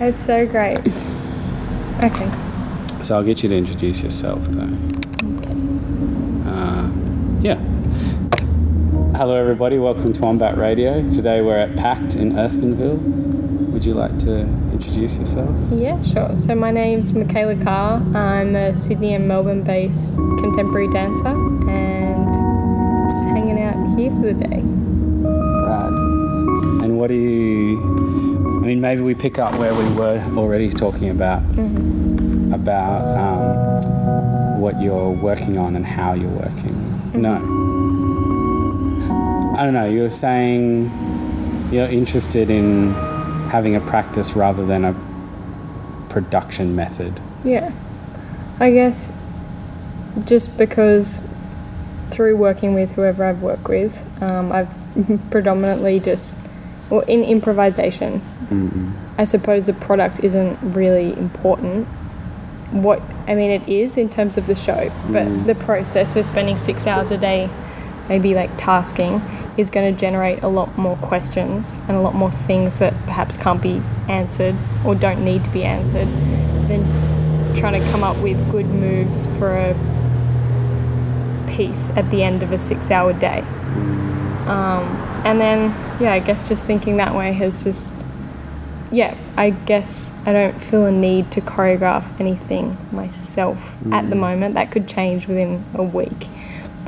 It's so great. Okay. So I'll get you to introduce yourself, though. Okay. Uh, yeah. Hello, everybody. Welcome to Wombat Radio. Today we're at Pact in Erskineville. Would you like to introduce yourself? Yeah, sure. So my name's Michaela Carr. I'm a Sydney and Melbourne based contemporary dancer and just hanging out here for the day. Right. And what do you? Mean, maybe we pick up where we were already talking about about um, what you're working on and how you're working. No. I don't know. You were saying you're interested in having a practice rather than a production method. Yeah. I guess just because through working with whoever I've worked with, um, I've predominantly just, well, in improvisation, mm-hmm. I suppose the product isn't really important. What, I mean, it is in terms of the show, but mm. the process of spending six hours a day, maybe like tasking, is going to generate a lot more questions and a lot more things that perhaps can't be answered or don't need to be answered than trying to come up with good moves for a piece at the end of a six hour day. Mm. Um, and then, yeah, I guess just thinking that way has just, yeah, I guess I don't feel a need to choreograph anything myself at the mm. moment. That could change within a week.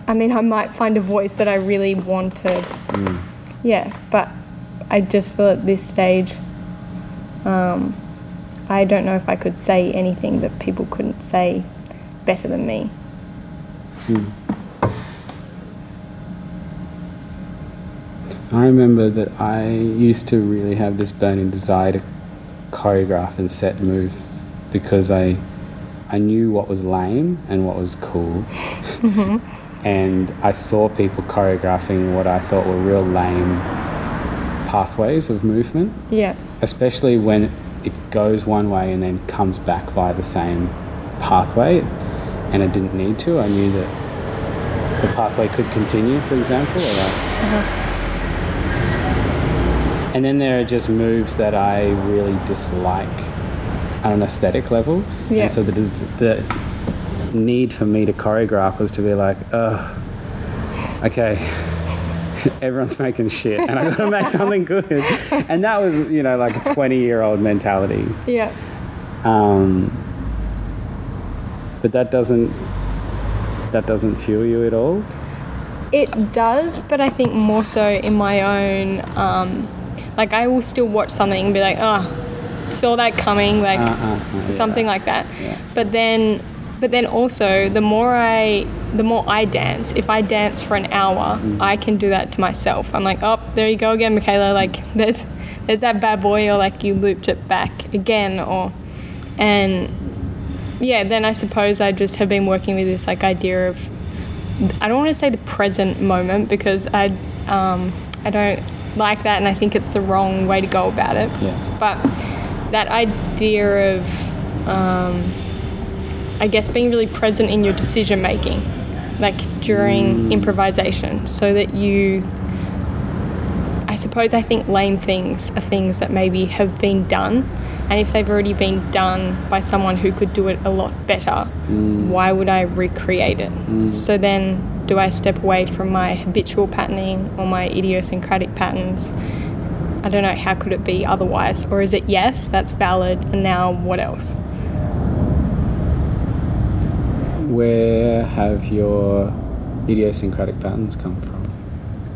I mean, I might find a voice that I really want to, mm. yeah, but I just feel at this stage, um, I don't know if I could say anything that people couldn't say better than me. Hmm. I remember that I used to really have this burning desire to choreograph and set move because I I knew what was lame and what was cool. Mm-hmm. and I saw people choreographing what I thought were real lame pathways of movement, Yeah, especially when it goes one way and then comes back via the same pathway and it didn't need to. I knew that the pathway could continue, for example, or like uh-huh. And then there are just moves that I really dislike on an aesthetic level. Yeah. And so the, the need for me to choreograph was to be like, oh, okay, everyone's making shit and I gotta make something good. And that was, you know, like a 20 year old mentality. yeah, Um, but that doesn't, that doesn't fuel you at all. it does, but I think more so in my own, um, like I will still watch something and be like, oh, saw that coming, like Uh, uh, uh, yeah. something like that. Yeah. But then, but then also, the more I, the more I dance. If I dance for an hour, Mm. I can do that to myself. I'm like, oh, there you go again, Michaela. Like there's, there's that bad boy, or like you looped it back again, or, and yeah, then I suppose I just have been working with this like idea of I don't want to say the present moment because I um, I don't like that and I think it's the wrong way to go about it. Yeah. But that idea of um, I guess being really present in your decision making, like during mm. improvisation, so that you. I suppose I think lame things are things that maybe have been done, and if they've already been done by someone who could do it a lot better, mm. why would I recreate it? Mm. So then, do I step away from my habitual patterning or my idiosyncratic patterns? I don't know, how could it be otherwise? Or is it yes, that's valid, and now what else? Where have your idiosyncratic patterns come from?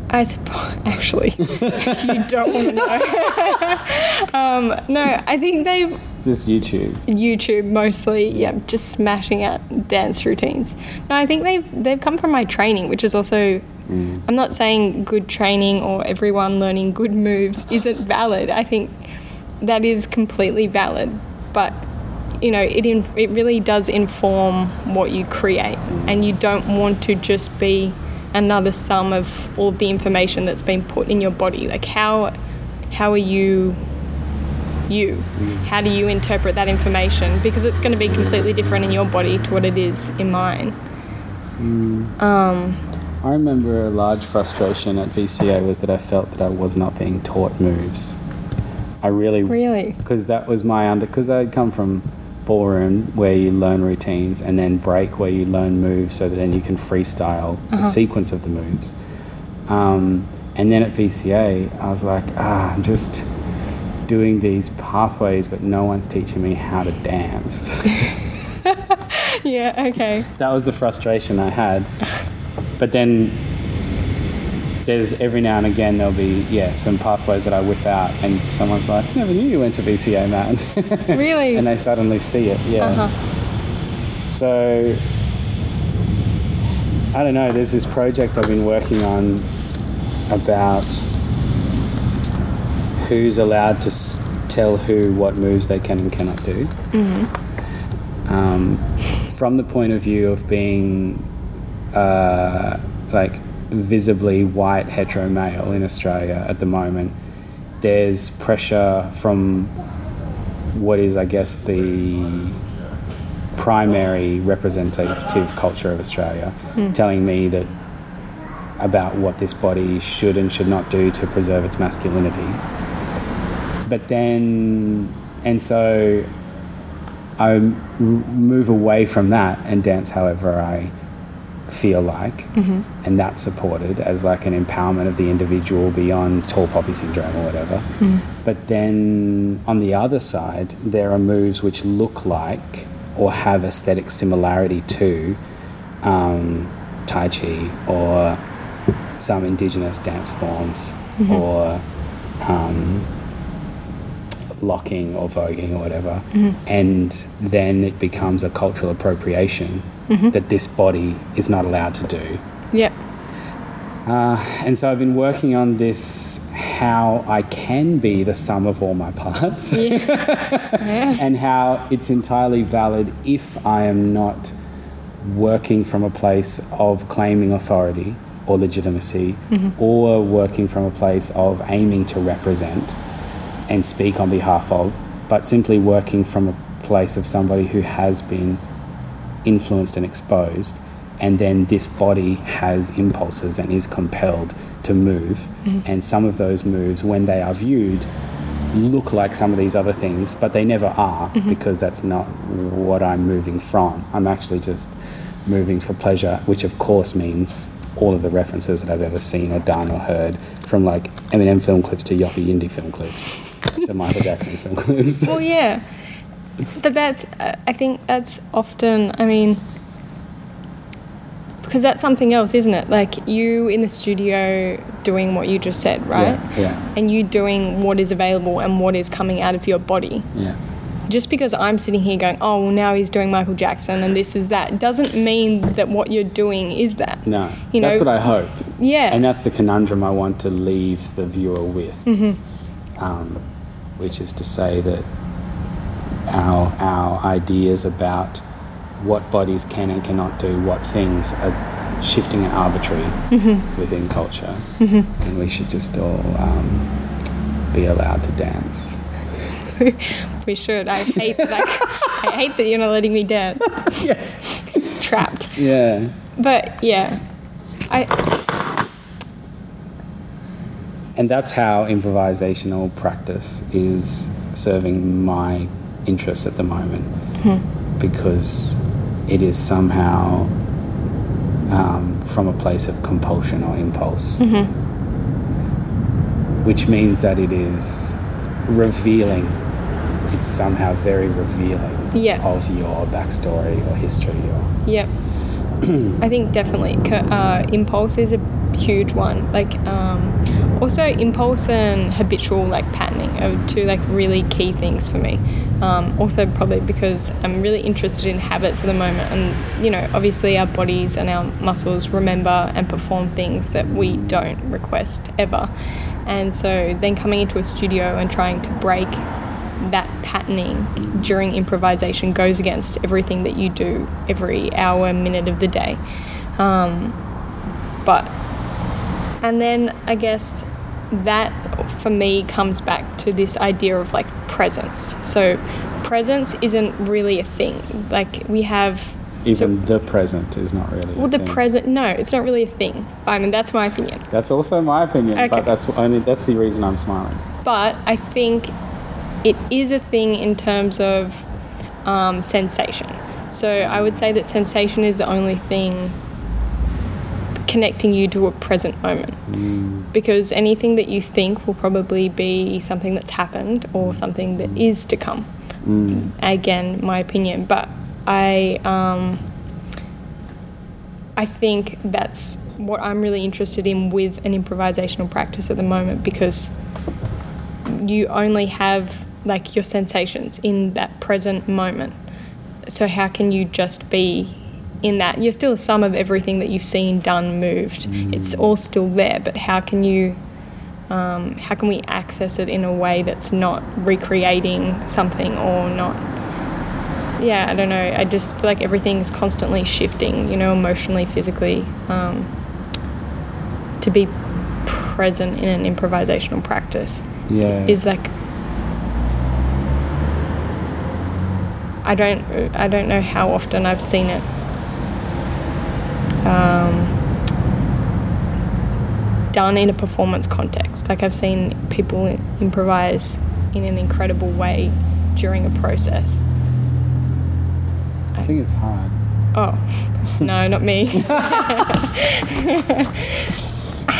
I suppose, actually, you don't want to know. um, no, I think they've Just YouTube. YouTube mostly, yeah, just smashing out dance routines. No, I think they've they've come from my training, which is also. I'm not saying good training or everyone learning good moves isn't valid. I think that is completely valid, but you know, it in, it really does inform what you create, and you don't want to just be another sum of all of the information that's been put in your body. Like how how are you you? How do you interpret that information? Because it's going to be completely different in your body to what it is in mine. Mm. Um, I remember a large frustration at VCA was that I felt that I was not being taught moves. I really Really? because that was my under because I'd come from ballroom where you learn routines and then break where you learn moves so that then you can freestyle the sequence of the moves. Um, and then at VCA, I was like, ah, I'm just doing these pathways, but no one's teaching me how to dance. Yeah, okay. that was the frustration I had. But then there's every now and again there'll be yeah some pathways that I whip out and someone's like never knew you went to VCA man Really? and they suddenly see it yeah Uh-huh. so I don't know there's this project I've been working on about who's allowed to s- tell who what moves they can and cannot do um, from the point of view of being uh, like visibly white hetero male in Australia at the moment, there's pressure from what is, I guess, the primary representative culture of Australia hmm. telling me that about what this body should and should not do to preserve its masculinity. But then, and so I move away from that and dance however I feel like, and that's supported as like an empowerment of the individual beyond tall poppy syndrome or whatever. But then on the other side, there are moves which look like or have aesthetic similarity to um, Tai Chi or some indigenous dance forms or um, locking or voguing or whatever, and then it becomes a cultural appropriation that this body is not allowed to do. Yep. Uh, and so I've been working on this how I can be the sum of all my parts. And how it's entirely valid if I am not working from a place of claiming authority or legitimacy or working from a place of aiming to represent and speak on behalf of, but simply working from a place of somebody who has been influenced and exposed, and then this body has impulses and is compelled to move. Mm-hmm. And some of those moves, when they are viewed, look like some of these other things, but they never are mm-hmm. because that's not what I'm moving from. I'm actually just moving for pleasure, which of course means all of the references that I've ever seen or done or heard, from like Eminem film clips to Yothu Yindi film clips to Michael Jackson film clips. Well, yeah. But that's, uh, I think that's often, I mean, because that's something else, isn't it? Like you in the studio doing what you just said, right? Yeah, yeah. And you doing what is available and what is coming out of your body. Yeah. Just because I'm sitting here going, oh, well, now he's doing Michael Jackson and this is that, doesn't mean that what you're doing is that. No, You that's what I hope. Yeah. And that's the conundrum I want to leave the viewer with, Mm-hmm. um, which is to say that our our ideas about what bodies can and cannot do, what things are shifting and arbitrary Mm-hmm. within culture, and we should just all um, be allowed to dance. we should. I hate that. I, I hate that you're not letting me dance. Trapped. Yeah, But yeah, I and that's how improvisational practice is serving my interests at the moment because it is somehow um, from a place of compulsion or impulse which means that it is revealing it's somehow very revealing Yeah. of your backstory or history or Yep. I think definitely uh, impulse is a huge one. Like um, also impulse and habitual like patterning are two like really key things for me. Um, also probably because I'm really interested in habits at the moment, and you know obviously our bodies and our muscles remember and perform things that we don't request ever, and so then coming into a studio and trying to break that patterning during improvisation goes against everything that you do every hour, minute of the day. Um, but, and then I guess that for me comes back to this idea of like presence. So, presence isn't really a thing. Like, we have. even the present is not really a Well, the thing. present, no, it's not really a thing. I mean, that's my opinion. That's also my opinion, Okay. but that's only that's the reason I'm smiling. But I think it is a thing in terms of um, sensation. So I would say that sensation is the only thing connecting you to a present moment. Mm. Because anything that you think will probably be something that's happened or mm. something that mm. is to come. Again, my opinion. But I, um, I think that's what I'm really interested in with an improvisational practice at the moment because you only have like your sensations in that present moment. So how can you just be in that? You're still a sum of everything that you've seen, done, moved. It's all still there, but how can you? Um, how can we access it in a way that's not recreating something or not? Yeah, I don't know. I just feel like everything is constantly shifting. You know, emotionally, physically. Um, to be present in an improvisational practice Yeah. is like I don't I don't know how often I've seen it um, done in a performance context. Like I've seen people improvise in an incredible way during a process. I think it's hard. Oh, no, not me.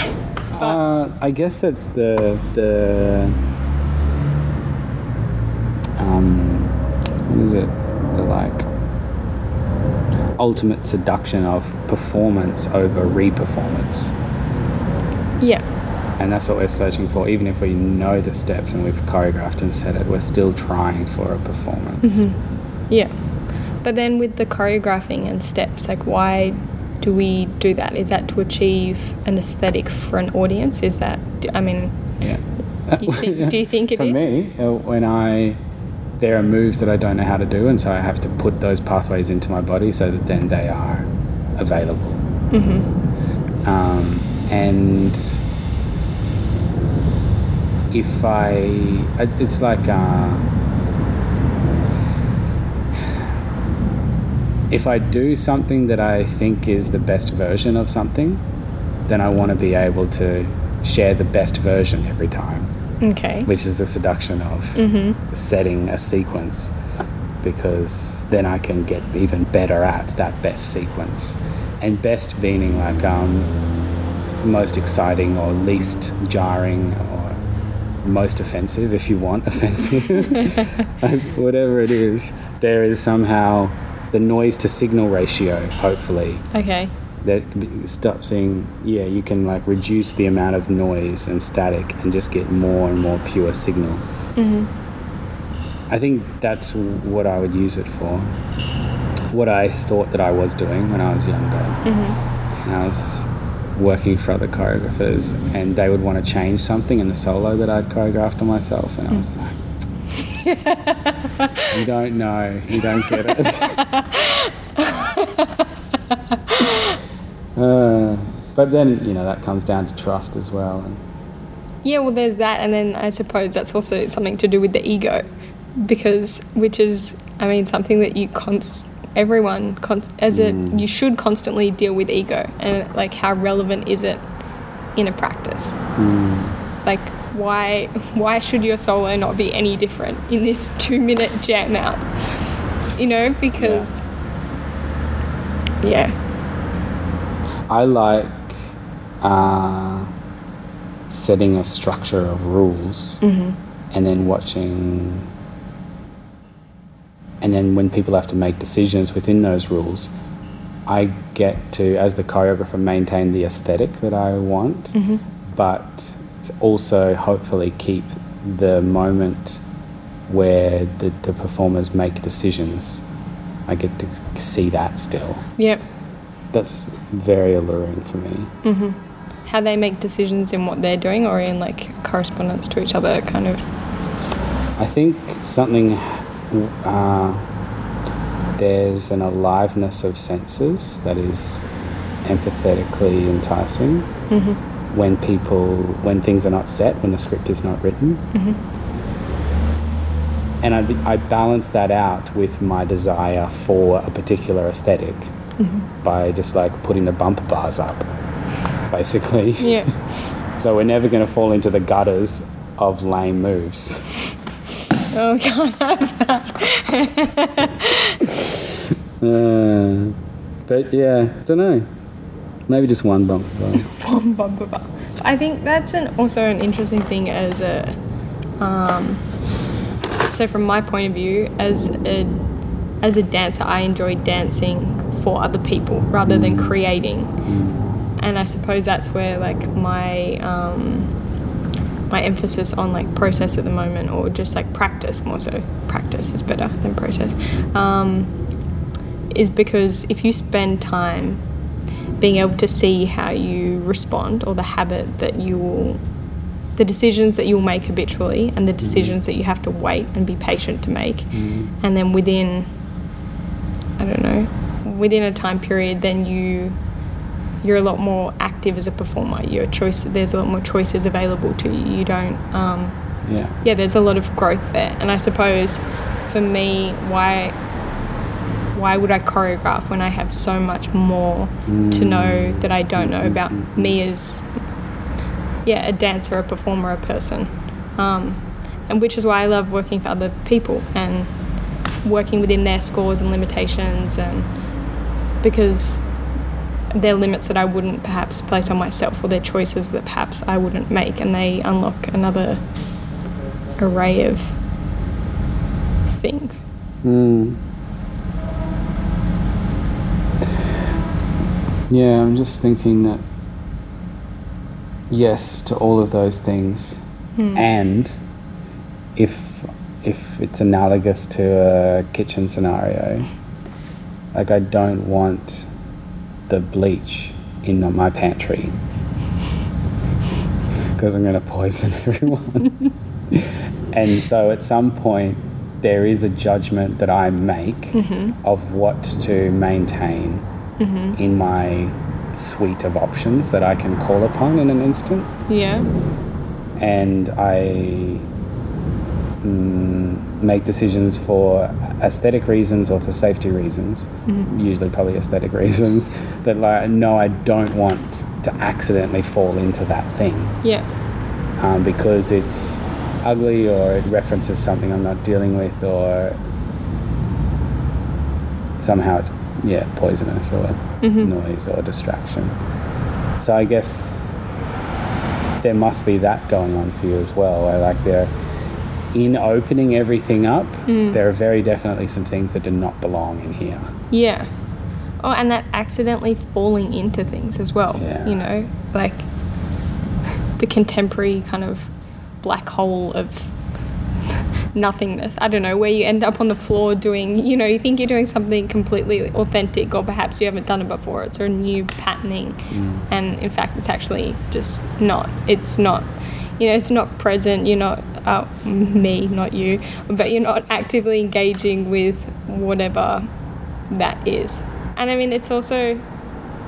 Uh, I guess that's the the um, what is it? The like ultimate seduction of performance over re-performance, yeah, and that's what we're searching for. Even if we know the steps and we've choreographed and set it, we're still trying for a performance. yeah. But then with the choreographing and steps, like why do we do that? Is that to achieve an aesthetic for an audience? Is that, I mean, Yeah. Do you think- do you think it For is? me, uh, when I there are moves that I don't know how to do, and so I have to put those pathways into my body so that then they are available. Mm-hmm. Um, and if I, it's like. Uh, if I do something that I think is the best version of something, then I want to be able to share the best version every time, okay. which is the seduction of setting a sequence because then I can get even better at that best sequence. And best meaning like um, most exciting or least jarring or most offensive if you want offensive like, whatever it is there is somehow the noise to signal ratio hopefully Okay. That stops saying yeah you can like reduce the amount of noise and static and just get more and more pure signal. Mm-hmm. I think that's what i would use it for. What i thought that i was doing when i was younger. Mm-hmm. And i was working for other choreographers and they would want to change something in the solo that i'd choreographed on myself and i was mm. like you don't know. You don't get it Uh, but then you know that comes down to trust as well and Yeah, well, there's that, and then I suppose that's also something to do with the ego, because which is, I mean, something that you const everyone const- as it you should constantly deal with ego, and like how relevant is it in a practice? Like why why should your solo not be any different in this two minute jam out? You know, because yeah, I like uh, setting a structure of rules and then watching. And then when people have to make decisions within those rules, I get to, as the choreographer, maintain the aesthetic that I want, but also hopefully keep the moment where the, the performers make decisions. I get to see that still. yep. That's very alluring for me. Mm-hmm. How they make decisions in what they're doing, or in like correspondence to each other, kind of. I think something uh, there's an aliveness of senses that is empathetically enticing. Mm-hmm. When people when things are not set when the script is not written. Mm-hmm. And I, I balance that out with my desire for a particular esthetic by just like putting the bumper bars up basically Yeah. so we're never going to fall into the gutters of lame moves Oh, can't have that. Uh, but yeah, don't know. Maybe just one bumper bar. One bumper bar. I think that's an also an interesting thing as a. Um, so from my point of view, as a as a dancer, I enjoy dancing for other people rather than creating, and I suppose that's where like my um, my emphasis on like process at the moment, or just like practice more so. Practice is better than process. Um, is because if you spend time being able to see how you respond or the habit that you will the decisions that you'll make habitually and the decisions that you have to wait and be patient to make and then within i don't know within a time period then you you're a lot more active as a performer your choice there's a lot more choices available to you you don't um, Yeah. yeah, there's a lot of growth there. And I suppose for me, why why would I choreograph when I have so much more to know that I don't know about me as yeah, a dancer, a performer, a person. Um, and which is why I love working for other people and working within their scores and limitations and because they're limits that I wouldn't perhaps place on myself or they're choices that perhaps I wouldn't make and they unlock another array of things. Mm. Yeah, I'm just thinking that yes to all of those things, and if if it's analogous to a kitchen scenario, like I don't want the bleach in my pantry because I'm going to poison everyone. and so at some point, there is a judgment that I make of what to maintain in my suite of options that I can call upon in an instant. Yeah. And I mm, make decisions for aesthetic reasons or for safety reasons, usually probably aesthetic reasons, that like, no, I don't want to accidentally fall into that thing Yeah. um, because it's ugly or it references something I'm not dealing with or somehow it's yeah poisonous or noise or distraction. So I guess there must be that going on for you as well. Where like there, in opening everything up, mm. there are very definitely some things that do not belong in here. Yeah. Oh, and that accidentally falling into things as well. Yeah. You know, like the contemporary kind of black hole of nothingness. I don't know, where you end up on the floor doing, you know, you think you're doing something completely authentic, or perhaps you haven't done it before. It's a new patterning. Mm. And in fact, it's actually just not. It's not, you know, it's not present. You're not, uh, me, not you, but you're not actively engaging with whatever that is. And I mean, it's also,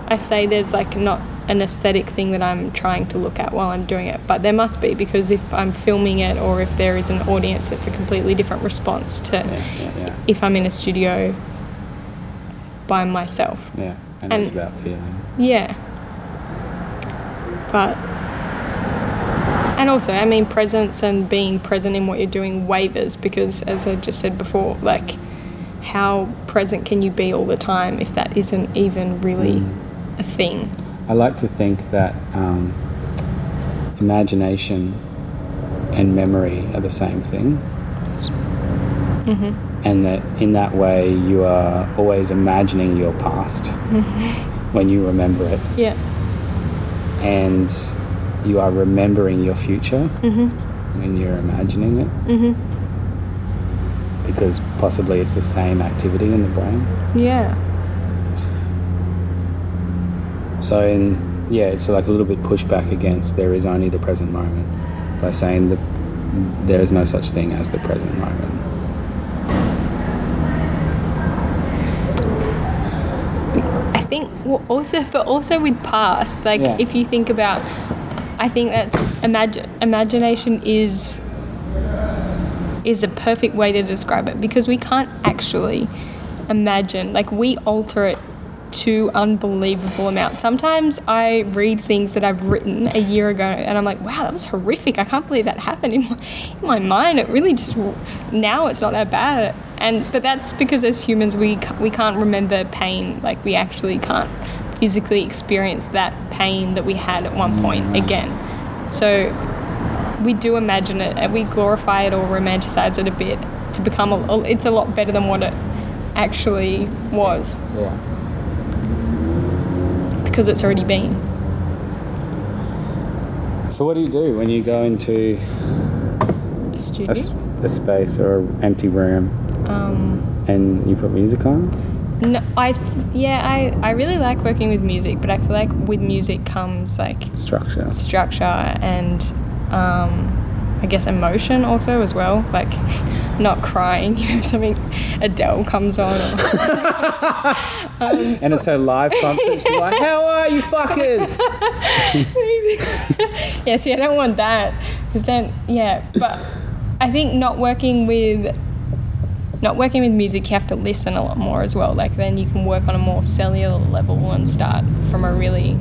I say there's like not an aesthetic thing that I'm trying to look at while I'm doing it, but there must be because if I'm filming it or if there is an audience, it's a completely different response to Yeah, yeah, yeah, if I'm in a studio by myself. yeah. And, And- it's about feeling. Yeah. But and also, I mean, presence and being present in what you're doing wavers because, as I just said before, like, how present can you be all the time if that isn't even really mm. a thing? I like to think that um, imagination and memory are the same thing. Mm-hmm. And that in that way, you are always imagining your past mm-hmm. when you remember it, Yeah. and you are remembering your future mm-hmm. when you're imagining it. Mm-hmm. Because possibly it's the same activity in the brain. Yeah. So in yeah, it's like a little bit pushback against there is only the present moment by saying that there is no such thing as the present moment. I think also, but also with past, like Yeah. if you think about, I think that's imagine imagination is is a perfect way to describe it because we can't actually imagine. Like we alter it to unbelievable amounts. Sometimes I read things that I've written a year ago and I'm like, wow, that was horrific. I can't believe that happened in my, in my mind. It really just now it's not that bad. And but that's because as humans we we can't remember pain. Like we actually can't physically experience that pain that we had at one point again. So we do imagine it and we glorify it or romanticize it a bit to become a, it's a lot better than what it actually was Yeah. because it's already been. So what do you do when you go into A studio. a, a space or an empty room Um, and you put music on? No, I yeah, I, I really like working with music, but I feel like with music comes like Structure. structure and um, I guess emotion also as well. Like not crying, you know, something Adele comes on. Or, And it's her live concert. She's like, "How are you, fuckers?" yeah, see, I don't want that. Because then, yeah, but I think not working with not working with music, you have to listen a lot more as well. Like then you can work on a more cellular level and start from a really,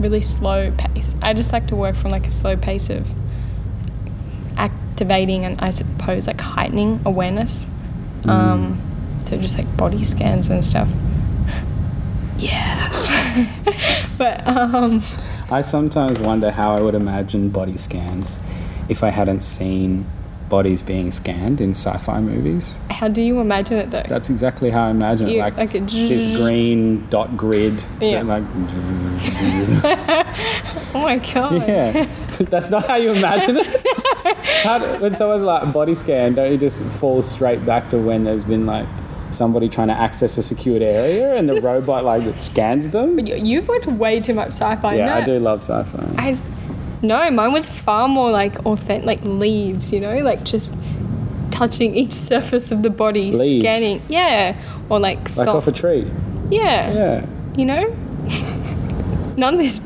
really slow pace. I just like to work from like a slow pace of activating and I suppose like heightening awareness. Um, so just like body scans and stuff. Yeah. but um, I sometimes wonder how I would imagine body scans if I hadn't seen bodies being scanned in sci-fi movies. how do you imagine it though? That's exactly how I imagine it. Like, like this green dot grid. Yeah. Like, oh my god. yeah. That's not how you imagine it. How do- when someone's like body scan, don't you just fall straight back to when there's been like somebody trying to access a secured area and the robot like scans them? But you, you've watched way too much sci-fi. Yeah, no, I do love sci-fi. I no, mine was far more like authentic, like leaves. You know, like just touching each surface of the body, Leaves? scanning. Yeah, or like like soft. off a tree. yeah. Yeah. You know, none of this.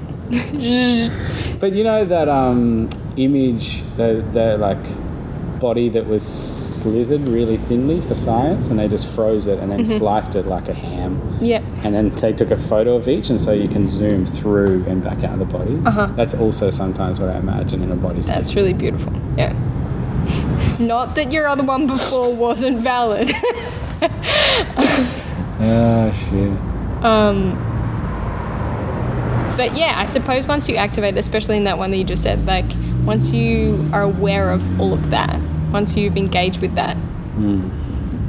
But you know that um, image, the, the like body that was slithered really thinly for science, and they just froze it and then Mm-hmm. sliced it like a ham, yeah. and then they took a photo of each, and so you can zoom through and back out of the body. Uh-huh. That's also sometimes what I imagine in a body. That's really beautiful. Yeah. Not that your other one before wasn't valid. Oh shit. Um, but yeah, I suppose once you activate, especially in that one that you just said, like once you are aware of all of that, once you've engaged with that, hmm.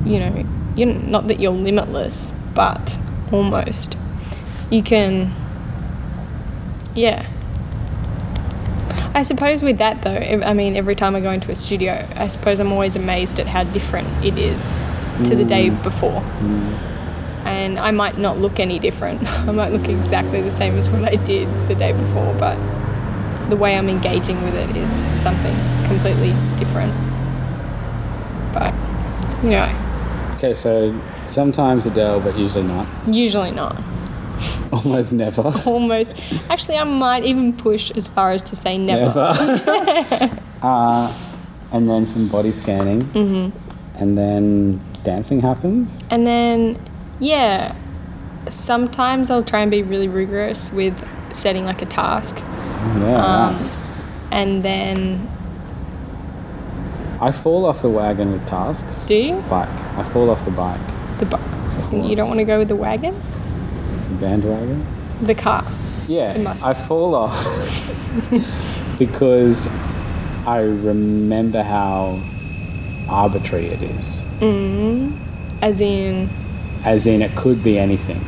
you know, you not that you're limitless, but almost, you can, yeah. I suppose with that though, I mean, every time I go into a studio, I suppose I'm always amazed at how different it is to the day hmm. before hmm. and I might not look any different. I might look exactly the same as what I did the day before, but the way I'm engaging with it is something completely different. Know, Okay, so sometimes Adele, but usually not. usually not. Almost never. Almost. Actually, I might even push as far as to say never. Never. uh, and then some body scanning. Mm-hmm. And then dancing happens. And then, yeah, sometimes I'll try and be really rigorous with setting like a task. Yeah. Um, and then, I fall off the wagon with tasks. do you? Bike. I fall off the bike. The bu- you don't want to go with the wagon? The bandwagon. The car. Yeah. I fall off because I remember how arbitrary it is. Mm. As in, As in, it could be anything.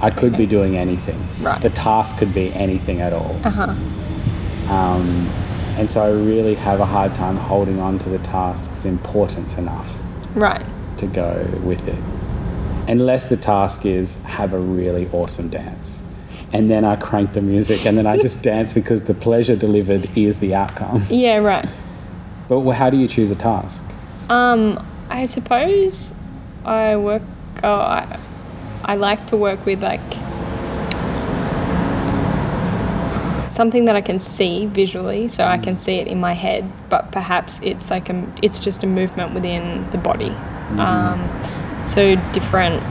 I could be doing anything. Right. The task could be anything at all. uh huh. Um, and so I really have a hard time holding on to the task's importance enough Right. to go with it. Unless the task is have a really awesome dance. And then I crank the music and then I just dance because the pleasure delivered is the outcome. Yeah, right. But how do you choose a task? Um, I suppose I work. Oh, I, I like to work with like something that I can see visually, so I can see it in my head. But perhaps it's like a, it's just a movement within the body. Um, so different.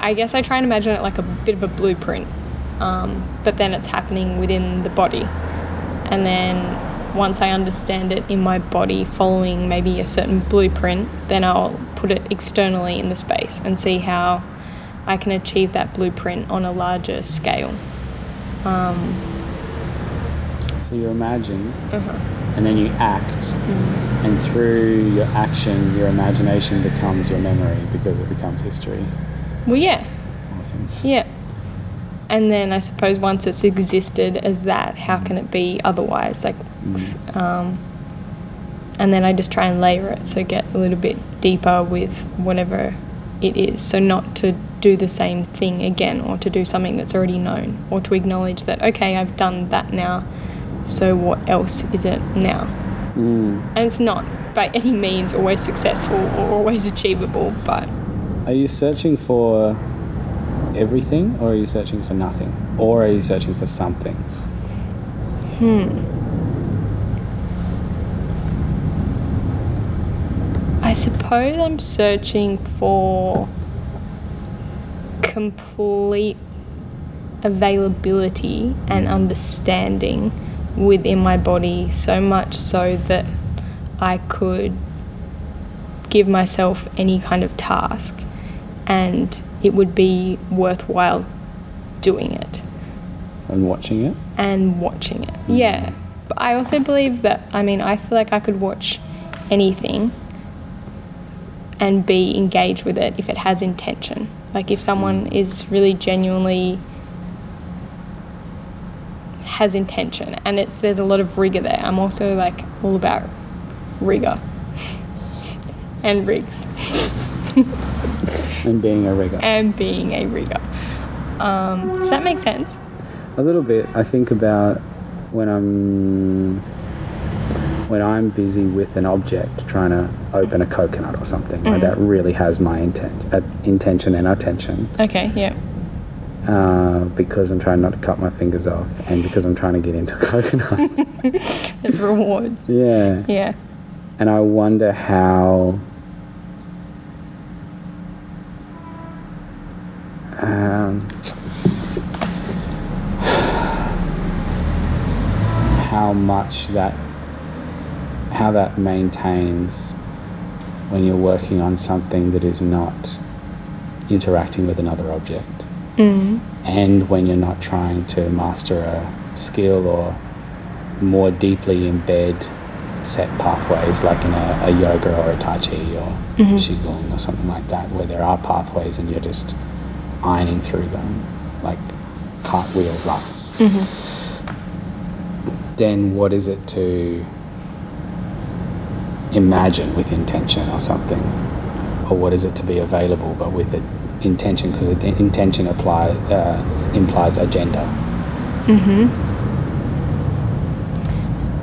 I guess I try and imagine it like a bit of a blueprint, um, but then it's happening within the body. And then once I understand it in my body, following maybe a certain blueprint, then I'll put it externally in the space and see how I can achieve that blueprint on a larger scale. Um, So you imagine, uh-huh. and then you act, and through your action, your imagination becomes your memory because it becomes history. Well, yeah, Awesome. yeah. And then I suppose once it's existed as that, how can it be otherwise? Like, um, and then I just try and layer it, so get a little bit deeper with whatever it is. So not to do the same thing again, or to do something that's already known, or to acknowledge that okay, I've done that now. So what else is it now? Mm. And it's not by any means always successful or always achievable, but Are you searching for everything, or are you searching for nothing, or are you searching for something? I suppose I'm searching for complete availability and understanding within my body so much so that I could give myself any kind of task and it would be worthwhile doing it And watching it. and watching it. Mm. Yeah. But I also believe that, I mean, I feel like I could watch anything and be engaged with it if it has intention. Like if someone hmm. is really genuinely has intention and it's there's a lot of rigor there. I'm also like all about rigor and rigs And being a rigger. and being a rigger. Um, does that make sense? A little bit. I think about when I'm when I'm busy with an object trying to open a coconut or something. Like that really has my intent, uh, intention and attention. Okay, yeah. Uh, because I'm trying not to cut my fingers off, and because I'm trying to get into coconut. There's reward. yeah. Yeah. And I wonder how. Um, how much that. How that maintains when you're working on something that is not interacting with another object Mm. and when you're not trying to master a skill or more deeply embed set pathways like in a, a yoga or a tai chi or qigong or something like that where there are pathways and you're just ironing through them like cartwheel ruts. Then what is it to imagine with intention or something? Or what is it to be available but with it intention because intention apply uh, implies agenda mm-hmm.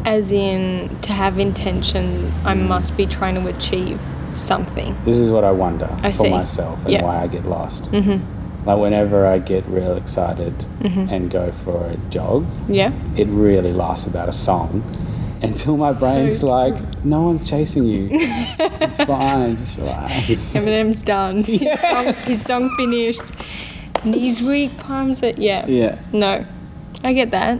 As in, to have intention, I mm. must be trying to achieve something. this is what i wonder I for see. myself and Yeah. why i get lost mm-hmm. like whenever i get real excited mm-hmm. and go for a jog Yeah? it really lasts about a song until my brain's So like no one's chasing you it's fine just relax Eminem's done. His, song, his song finished. Knees weak, palms it. Yeah. yeah No. I get that.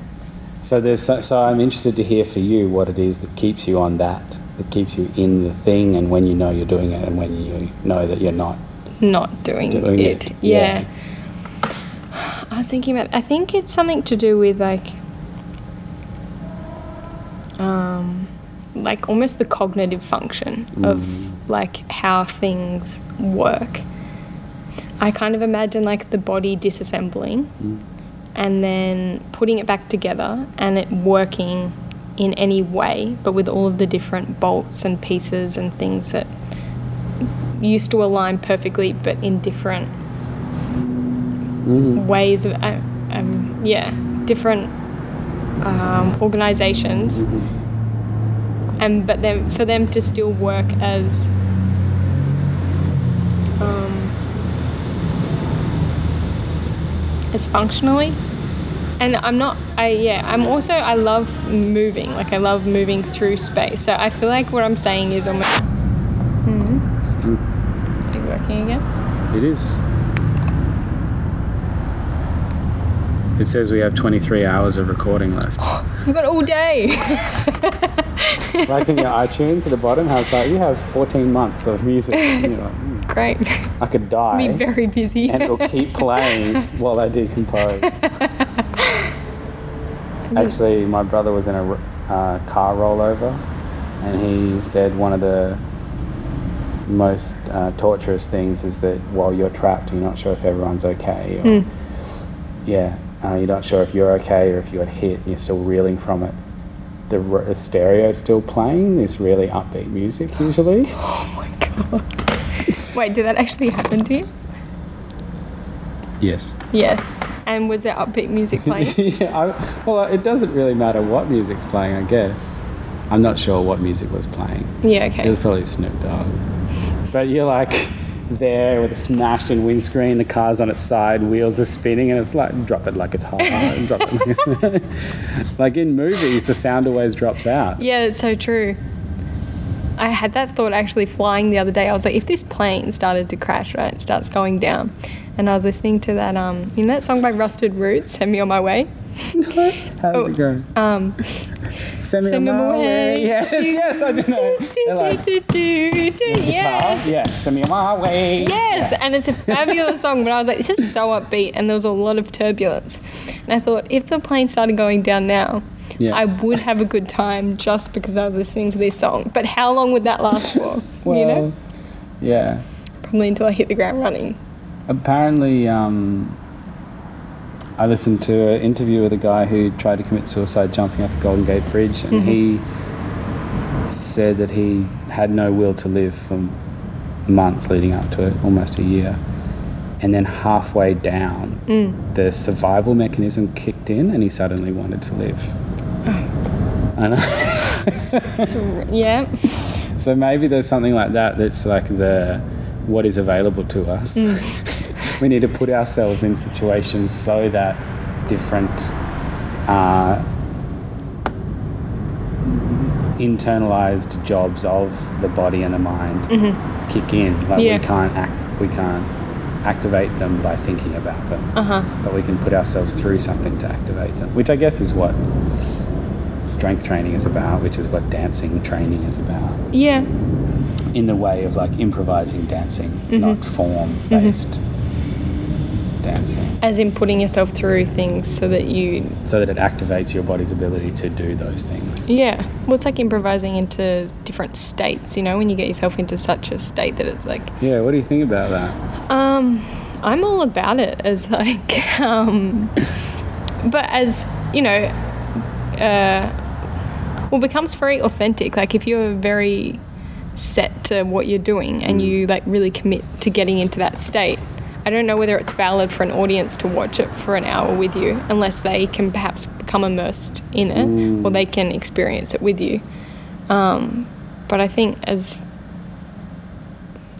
So there's so, so I'm interested to hear for you what it is that keeps you on that, that keeps you in the thing, and when you know you're doing it, and when you know that you're not. Not doing, Doing it. it, Yeah. yeah. I was thinking about I think it's something to do with like um like almost the cognitive function of like how things work. I kind of imagine like the body disassembling and then putting it back together and it working in any way, but with all of the different bolts and pieces and things that used to align perfectly, but in different ways of, uh, um, yeah, different um, organizations. And but then for them to still work as um, as functionally. And I'm not. I yeah. I'm also. I love moving. Like I love moving through space. So I feel like what I'm saying is almost. Hmm. Is it working again? It is. It says we have 23 hours of recording left. We've got all day. like in your iTunes at the bottom, how it's like you have 14 months of music. You're like, "Hmm, Great. I could die. Be very busy. and it'll keep playing while I decompose. Actually, my brother was in a uh, car rollover, and he said one of the most uh, torturous things is that while you're trapped, you're not sure if everyone's okay. Or, Yeah, uh, you're not sure if you're okay or if you got hit. and You're still reeling from it. The, r- the stereo is still playing this really upbeat music usually. oh my god. Wait, did that actually happen to you? Yes. Yes. And was there upbeat music playing? yeah, I, well, it doesn't really matter what music's playing, I guess. I'm not sure what music was playing. yeah, okay. It was probably Snoop Dogg. But you're like there with a smashed in windscreen, the car's on its side, wheels are spinning, and it's like drop it like it's hot. drop it like, it's like in movies, the sound always drops out. Yeah, it's so true. I had that thought actually flying the other day. I was like, if this plane started to crash, right, it starts going down, and I was listening to that, um, you know that song by Rusted Roots, "Send Me on My Way." How's Oh, it going? Um, Send me send me away. way. Yes, yes, I do know. Like, yes. yeah, send me my way. Yes, Yeah. and it's a fabulous song, but I was like, this is so upbeat, and there was a lot of turbulence. And I thought, if the plane started going down now, Yeah. I would have a good time just because I was listening to this song. But how long would that last for? Well, you know? yeah. Probably until I hit the ground running. Apparently, um, I listened to an interview with a guy who tried to commit suicide jumping off the Golden Gate Bridge, and he mm-hmm. said that he had no will to live for months leading up to it, almost a year. And then halfway down, mm. the survival mechanism kicked in, and he suddenly wanted to live. Oh. I know. So, yeah. So maybe there's something like that that's like the what is available to us. Mm. We need to put ourselves in situations so that different uh, internalized jobs of the body and the mind kick in. Like Yeah. we can't act, we can't activate them by thinking about them, Uh huh. but we can put ourselves through something to activate them, which I guess is what strength training is about, which is what dancing training is about Yeah. in the way of like improvising dancing, Mm-hmm. not form based dancing, As in putting yourself through things so that you. so that it activates your body's ability to do those things. Yeah. Well, it's like improvising into different states, you know, when you get yourself into such a state that it's like, Yeah, what do you think about that? Um, I'm all about it as like, um, but as you know, uh, well, becomes very authentic. Like if you're very set to what you're doing and you like really commit to getting into that state. I don't know whether it's valid for an audience to watch it for an hour with you unless they can perhaps become immersed in it or they can experience it with you. Um, but I think as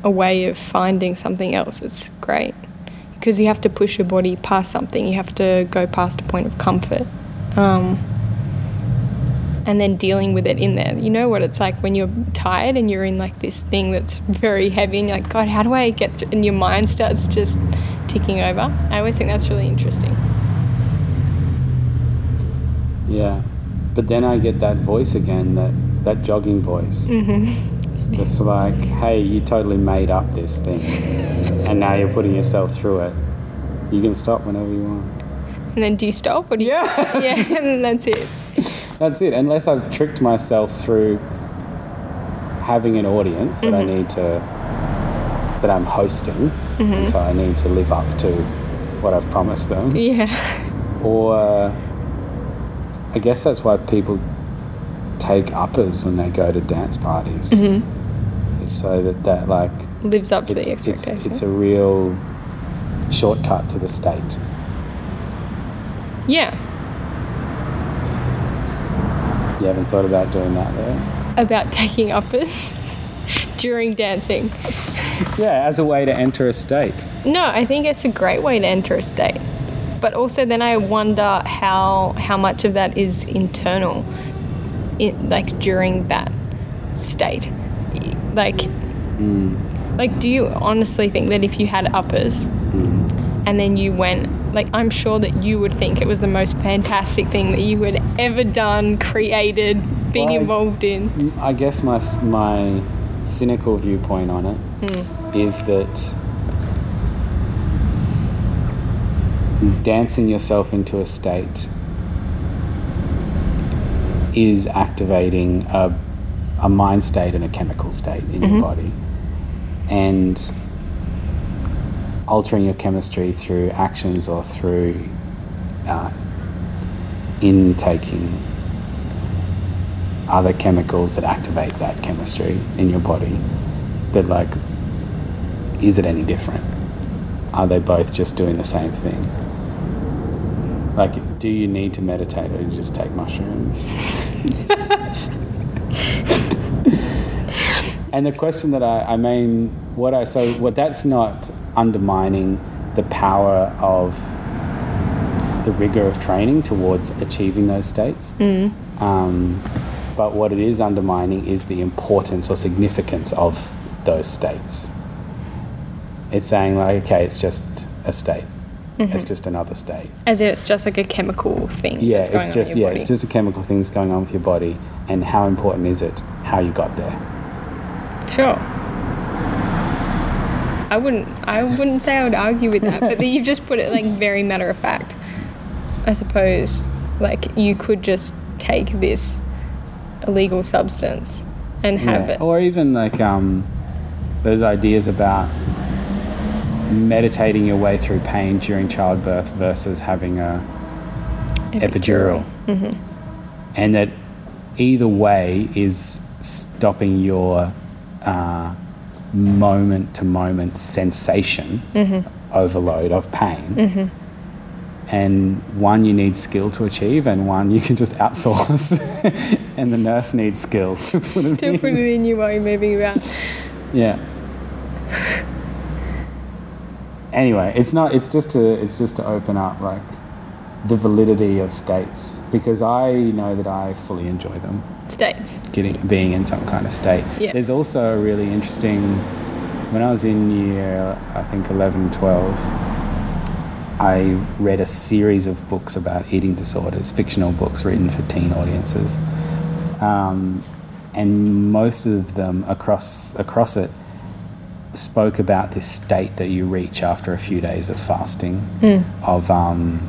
a way of finding something else. It's great because you have to push your body past something. You have to go past a point of comfort, um, and then dealing with it in there. You know what it's like when you're tired and you're in like this thing that's very heavy, and you're like, God, how do I get? Through? And your mind starts just ticking over. I always think that's really interesting. Yeah, but then I get that voice again, that that jogging voice. Mm-hmm. It's like, hey, you totally made up this thing, and now you're putting yourself through it. You can stop whenever you want. And then do you stop or do you? Yeah. Yeah, and that's it. That's it. Unless I've tricked myself through having an audience that I mm-hmm. need to, that I'm hosting, and mm-hmm. so I need to live up to what I've promised them. Yeah. Or uh, I guess that's why people take uppers when they go to dance parties. Mm-hmm. It's so that that like Lives up to it's, the it's, expectation. it's a real shortcut to the state. yeah. You haven't thought about doing that though? About taking uppers during dancing. Yeah, as a way to enter a state. No, I think it's a great way to enter a state. But also then I wonder how how much of that is internal in, like during that state. Like hmm. like do you honestly think that if you had uppers hmm. and then you went like I'm sure that you would think it was the most fantastic thing that you had ever done, created, been Well, involved in. I guess my my cynical viewpoint on it hmm. is that dancing yourself into a state is activating a, a mind state and a chemical state in your mm-hmm. body. And altering your chemistry through actions or through uh, intaking other chemicals that activate that chemistry in your body but like is it any different? Are they both just doing the same thing? Like do you need to meditate or you just take mushrooms? And the question that I, I mean what i so what that's not undermining the power of the rigor of training towards achieving those states um, but what it is undermining is the importance or significance of those states. It's saying like, okay, it's just a state. It's just another state. As it's just like a chemical thing. Yeah, it's just yeah, body. it's just a chemical thing that's going on with your body. And how important is it? How you got there? Sure. I wouldn't I wouldn't say I would argue with that, but you've just put it like very matter of fact. I suppose like you could just take this illegal substance and have Yeah. it. Or even like um, those ideas about meditating your way through pain during childbirth versus having a epidural. And that either way is stopping your uh, moment to moment sensation mm-hmm. overload of pain. Mm-hmm. And one you need skill to achieve, and one you can just outsource. and the nurse needs skill to put it To in. put it in you while you're moving around. Yeah. anyway, it's not. It's just to. It's just to open up like the validity of states because I know that I fully enjoy them. States. Getting being in some kind of state. Yeah. There's also a really interesting. When I was in year, I think 11, 12, I read a series of books about eating disorders, fictional books written for teen audiences. Um, and most of them across across it spoke about this state that you reach after a few days of fasting, of um,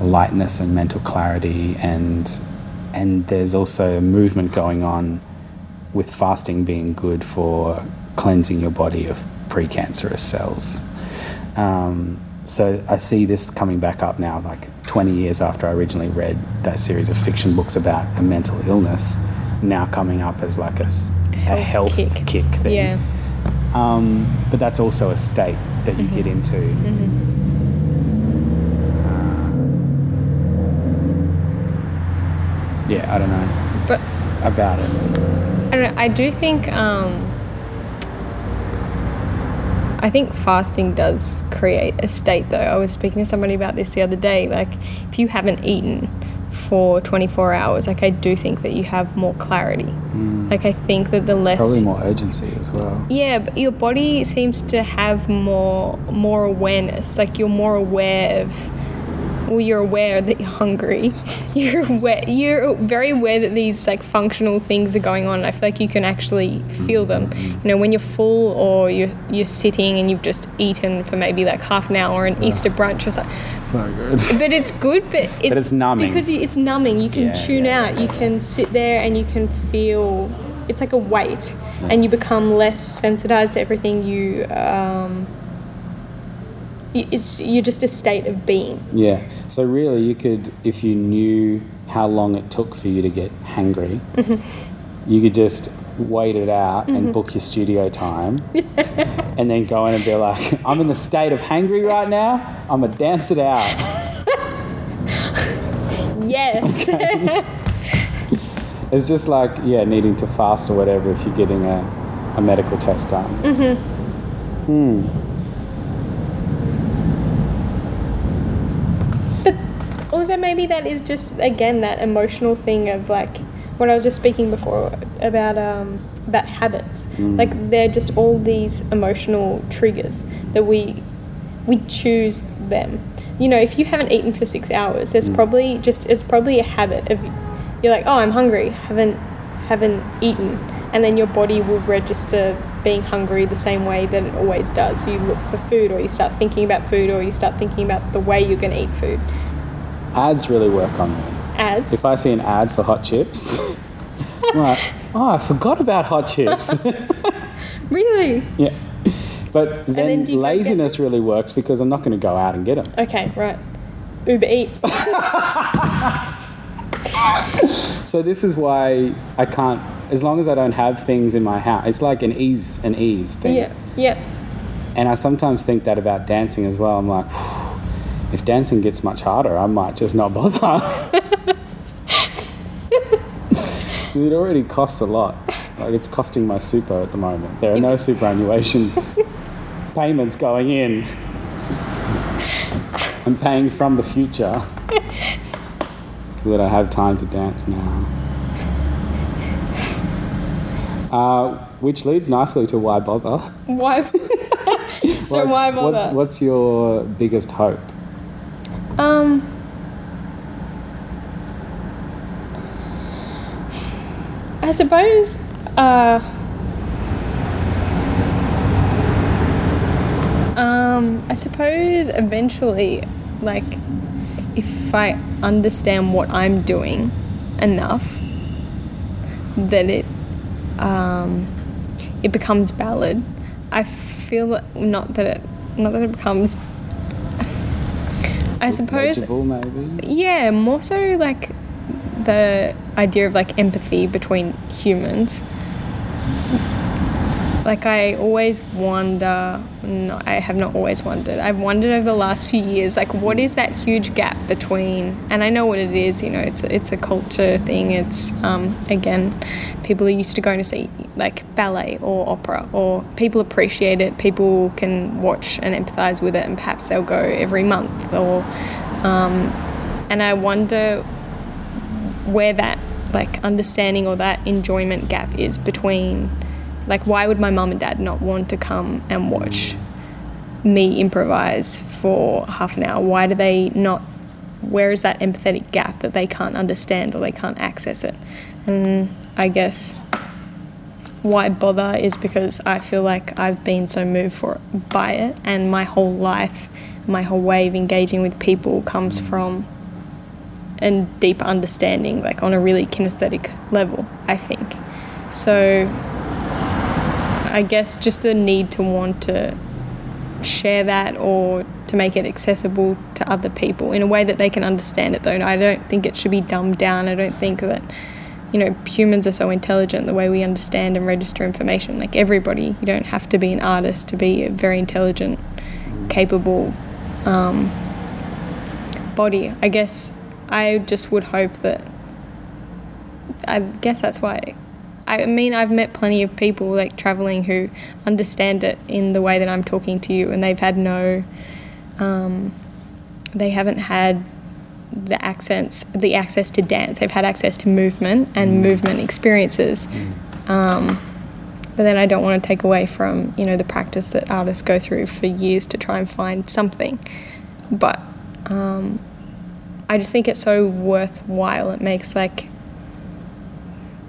lightness and mental clarity, and and there's also a movement going on with fasting being good for cleansing your body of precancerous cells. Um, so I see this coming back up now, like 20 years after I originally read that series of fiction books about a mental illness, now coming up as like a health kick. kick, thing. Yeah. Um, but that's also a state that you get into. Yeah, I don't know But about it. I don't know. I do think um, I think fasting does create a state though. I was speaking to somebody about this the other day. Like if you haven't eaten for 24 hours, like I do think that you have more clarity. Like I think that the less Probably more urgency as well. yeah, but your body seems to have more more awareness. Like you're more aware of well, you're aware that you're hungry. You're aware, you're very aware that these like functional things are going on. I feel like you can actually feel them. You know, when you're full or you're you're sitting and you've just eaten for maybe like half an hour an Easter brunch or something. So good. But it's good, but it's, it's numbing. because it's numbing. You can Yeah, tune yeah, out. You can sit there and you can feel. It's like a weight, and you become less sensitized to everything. You, um, y- it's you're just a state of being. Yeah. So really, you could, if you knew how long it took for you to get hangry, mm-hmm. you could just wait it out and mm-hmm. book your studio time, and then go in and be like, "I'm in the state of hangry right now. I'm gonna dance it out." Yes. It's just like yeah, needing to fast or whatever if you're getting a, a medical test done. Mm-hmm. Hmm. Also, maybe that is just again that emotional thing of like what I was just speaking before about um, about habits. Like they're just all these emotional triggers that we we choose them. you know, if you haven't eaten for six hours, there's probably just it's probably a habit of you're like, oh, I'm hungry, haven't haven't eaten, and then your body will register being hungry the same way that it always does. You look for food, or you start thinking about food, or you start thinking about the way you're going to eat food. Ads really work on me. Ads. If I see an ad for hot chips, I'm like, oh, I forgot about hot chips. really? yeah. But then then, laziness really works because I'm not going to go out and get them. Okay, right. Uber Eats. So this is why I can't, as long as I don't have things in my house, it's like an ease, an ease thing. yeah, yeah. And I sometimes think that about dancing as well. I'm like, if dancing gets much harder, I might just not bother. it already costs a lot. Like it's costing my super at the moment. There are no superannuation payments going in. I'm paying from the future so that I have time to dance now. Uh, which leads nicely to why bother. Why? so Like, why bother? What's, what's your biggest hope? Um. I suppose. Uh. Um. I suppose eventually, like, if I understand what I'm doing enough, that it, um, it becomes valid. I feel not that it, not that it becomes I suppose, maybe? yeah, more so like the idea of like empathy between humans. Like I always wonder, no, I have not always wondered. I've wondered over the last few years, like what is that huge gap between? And I know what it is. You know, it's it's a culture thing. It's um, again, people are used to going to see like ballet or opera, or people appreciate it. People can watch and empathize with it, and perhaps they'll go every month. Or, um, and I wonder where that like understanding or that enjoyment gap is between like why would my mum and dad not want to come and watch me improvise for half an hour why do they not where is that empathetic gap that they can't understand or they can't access it and i guess why bother is because i feel like i've been so moved for by it and my whole life my whole way of engaging with people comes from a deeper understanding, like on a really kinesthetic level, I think. So I guess just the need to want to share that or to make it accessible to other people in a way that they can understand it though. I don't think it should be dumbed down. I don't think that you know, humans are so intelligent the way we understand and register information. Like everybody, you don't have to be an artist to be a very intelligent, capable um, body. I guess I just would hope that. I guess that's why. I mean, I've met plenty of people like traveling who understand it in the way that I'm talking to you, and they've had no. Um, they haven't had the accents, the access to dance. They've had access to movement and movement experiences. Um, but then I don't want to take away from you know the practice that artists go through for years to try and find something. But um, I just think it's so worthwhile. It makes like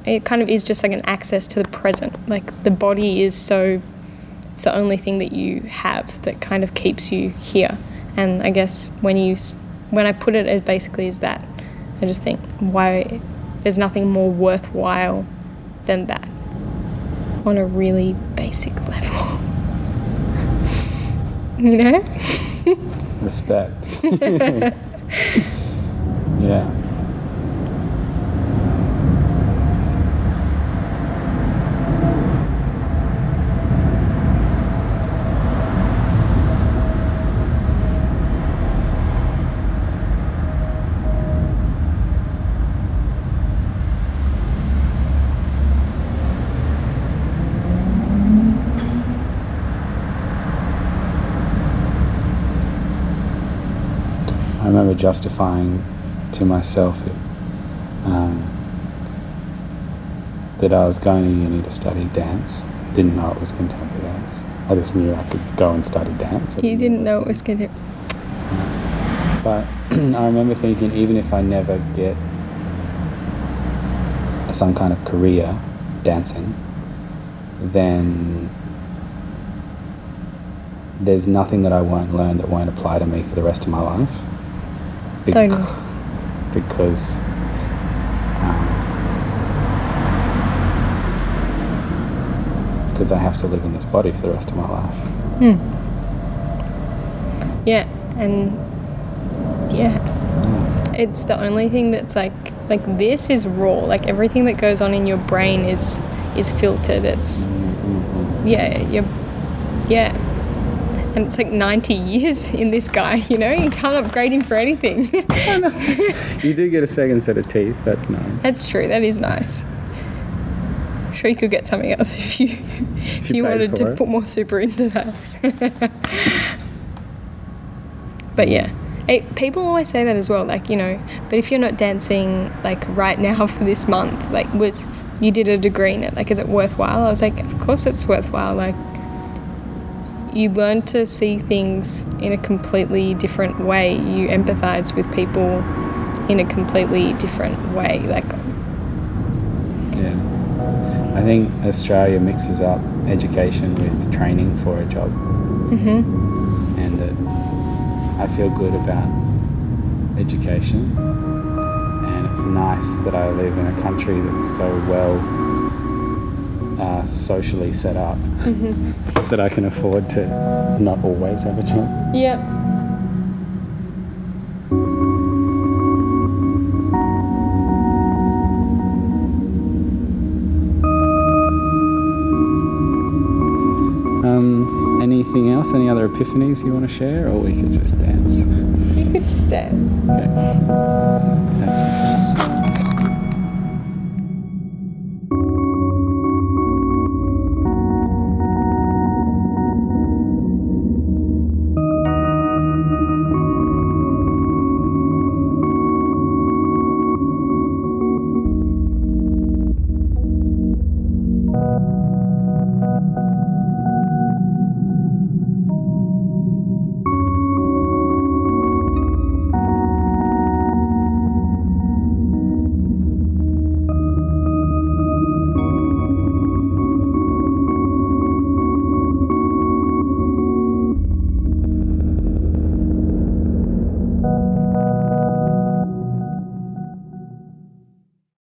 it kind of is just like an access to the present. Like the body is so it's the only thing that you have that kind of keeps you here. And I guess when you when I put it as basically as that, I just think why there's nothing more worthwhile than that on a really basic level. you know? Respect. yeah. I remember justifying to myself um, that I was going to uni to study dance. Didn't know it was contemporary dance. I just knew I could go and study dance. You didn't know it was contemporary. But I remember thinking, even if I never get some kind of career dancing, then there's nothing that I won't learn that won't apply to me for the rest of my life. Bec- Totally. Because um, because I have to live in this body for the rest of my life. Yeah, and yeah, it's the only thing that's like like this is raw. Like everything that goes on in your brain is is filtered. It's yeah, you're yeah. And it's like 90 years in this guy, you know? You can't upgrade him for anything. You do get a second set of teeth. That's nice. That's true, that is nice. Sure, you could get something else if you if you you wanted to it. put more super into that. but yeah, it, people always say that as well. Like you know, but if you're not dancing like right now for this month, like was you did a degree in it, like is it worthwhile? I was like, of course it's worthwhile. Like you learn to see things in a completely different way. You empathize with people in a completely different way. Like Yeah. I think Australia mixes up education with training for a job. Mm-hmm. And that I feel good about education. And it's nice that I live in a country that's so well uh, socially set up that I can afford to not always have a job. Yep. Um, anything else? Any other epiphanies you want to share? Or we could just dance? You could just dance. Okay. Thanks.